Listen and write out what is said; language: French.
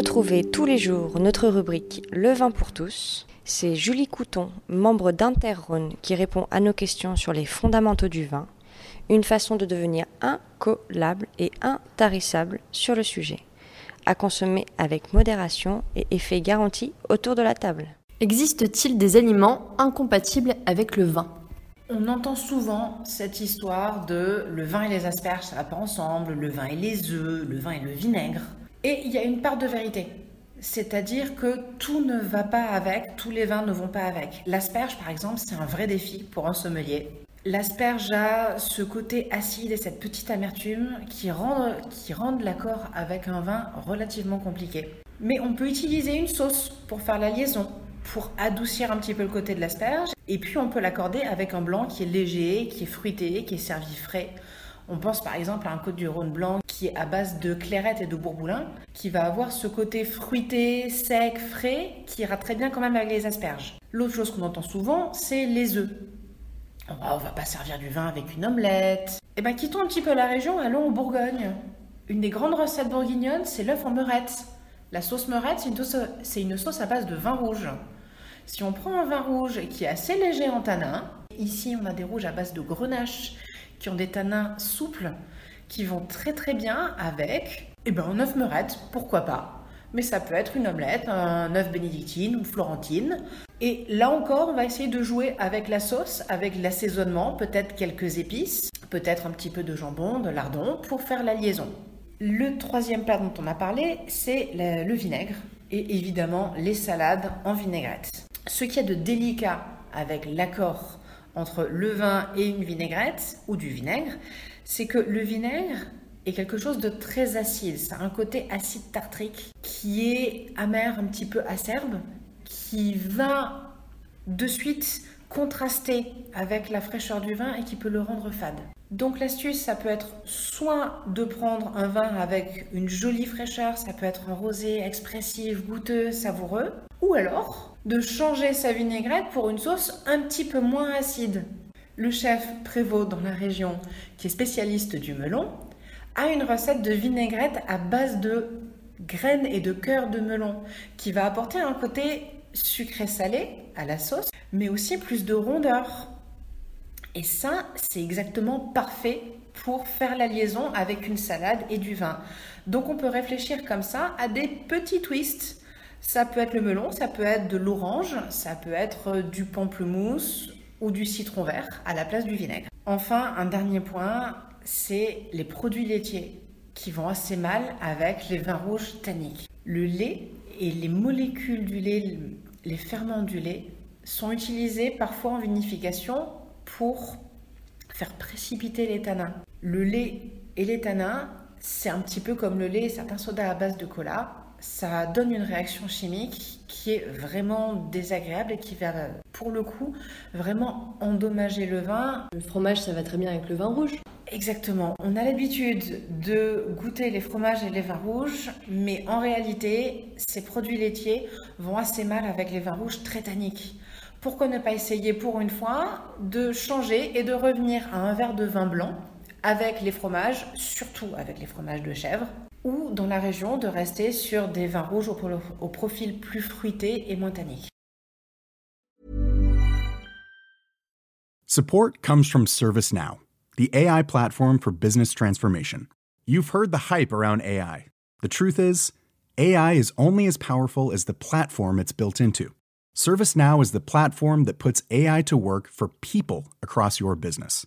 Retrouvez tous les jours notre rubrique Le vin pour tous. C'est Julie Couton, membre d'Interrhône, qui répond à nos questions sur les fondamentaux du vin une façon de devenir incollable et intarissable sur le sujet. À consommer avec modération et effet garanti autour de la table. Existe-t-il des aliments incompatibles avec le vin? On entend souvent cette histoire de le vin et les asperges, ça va pas ensemble, le vin et les œufs, le vin et le vinaigre. Et il y a une part de vérité. C'est-à-dire que tout ne va pas avec, tous les vins ne vont pas avec. L'asperge, par exemple, c'est un vrai défi pour un sommelier. L'asperge a ce côté acide et cette petite amertume qui rendent, qui rendent l'accord avec un vin relativement compliqué. Mais on peut utiliser une sauce pour faire la liaison, pour adoucir un petit peu le côté de l'asperge. Et puis on peut l'accorder avec un blanc qui est léger, qui est fruité, qui est servi frais. On pense par exemple à un Côte du Rhône blanc qui est à base de clairette et de bourboulin, qui va avoir ce côté fruité, sec, frais, qui ira très bien quand même avec les asperges. L'autre chose qu'on entend souvent, c'est les œufs. On va pas servir du vin avec une omelette. Eh ben, quittons un petit peu la région, allons en Bourgogne. Une des grandes recettes bourguignonnes, c'est l'œuf en meurette. La sauce meurette, c'est une, sauce, à base de vin rouge. Si on prend un vin rouge qui est assez léger en tanin, ici on a des rouges à base de grenache qui ont des tanins souples qui vont très très bien avec eh ben, un œuf meurette, pourquoi pas mais ça peut être une omelette, un œuf bénédictine ou florentine. Et là encore, on va essayer de jouer avec la sauce, avec l'assaisonnement, peut-être quelques épices, peut-être un petit peu de jambon, de lardon pour faire la liaison. Le troisième plat dont on a parlé, c'est le vinaigre et évidemment les salades en vinaigrette. Ce qu'il y a de délicat avec l'accord entre le vin et une vinaigrette ou du vinaigre, c'est que le vinaigre est quelque chose de très acide. Ça a un côté acide tartrique qui est amer, un petit peu acerbe, qui va de suite contraster avec la fraîcheur du vin et qui peut le rendre fade. Donc l'astuce, ça peut être soit de prendre un vin avec une jolie fraîcheur, ça peut être un rosé expressif, goûteux, savoureux, ou alors de changer sa vinaigrette pour une sauce un petit peu moins acide. Le chef Prévost dans la région, qui est spécialiste du melon, a une recette de vinaigrette à base de graines et de cœur de melon qui va apporter un côté sucré-salé à la sauce, mais aussi plus de rondeur. Et ça, c'est exactement parfait pour faire la liaison avec une salade et du vin. Donc on peut réfléchir comme ça à des petits twists. Ça peut être le melon, ça peut être de l'orange, ça peut être du pamplemousse ou du citron vert à la place du vinaigre. Enfin, un dernier point, c'est les produits laitiers qui vont assez mal avec les vins rouges tanniques. Le lait et les molécules du lait, les ferments du lait, sont utilisés parfois en vinification pour faire précipiter les tanins. Le lait et les tanins, c'est un petit peu comme le lait et certains sodas à base de cola. Ça donne une réaction chimique qui est vraiment désagréable et qui va, pour le coup, vraiment endommager le vin. Le fromage, ça va très bien avec le vin rouge. Exactement. On a l'habitude de goûter les fromages et les vins rouges, mais en réalité, ces produits laitiers vont assez mal avec les vins rouges très tanniques. Pourquoi ne pas essayer pour une fois de changer et de revenir à un verre de vin blanc avec les fromages, surtout avec les fromages de chèvre, ou dans la région de rester sur des vins rouges au, profil plus fruité et moins. Support comes from ServiceNow. the AI platform for business transformation. You've heard the hype around AI. The truth is, AI is only as powerful as the platform it's built into. ServiceNow is the platform that puts AI to work for people across your business,